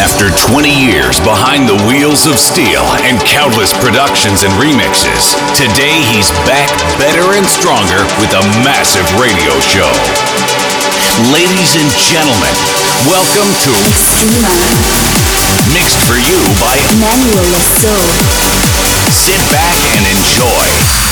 After 20 years behind the wheels of steel and countless productions and remixes, today he's back better and stronger with a massive radio show. Ladies and gentlemen, welcome to Extrema. Mixed for You by Manuel Le Saux. Sit back and enjoy.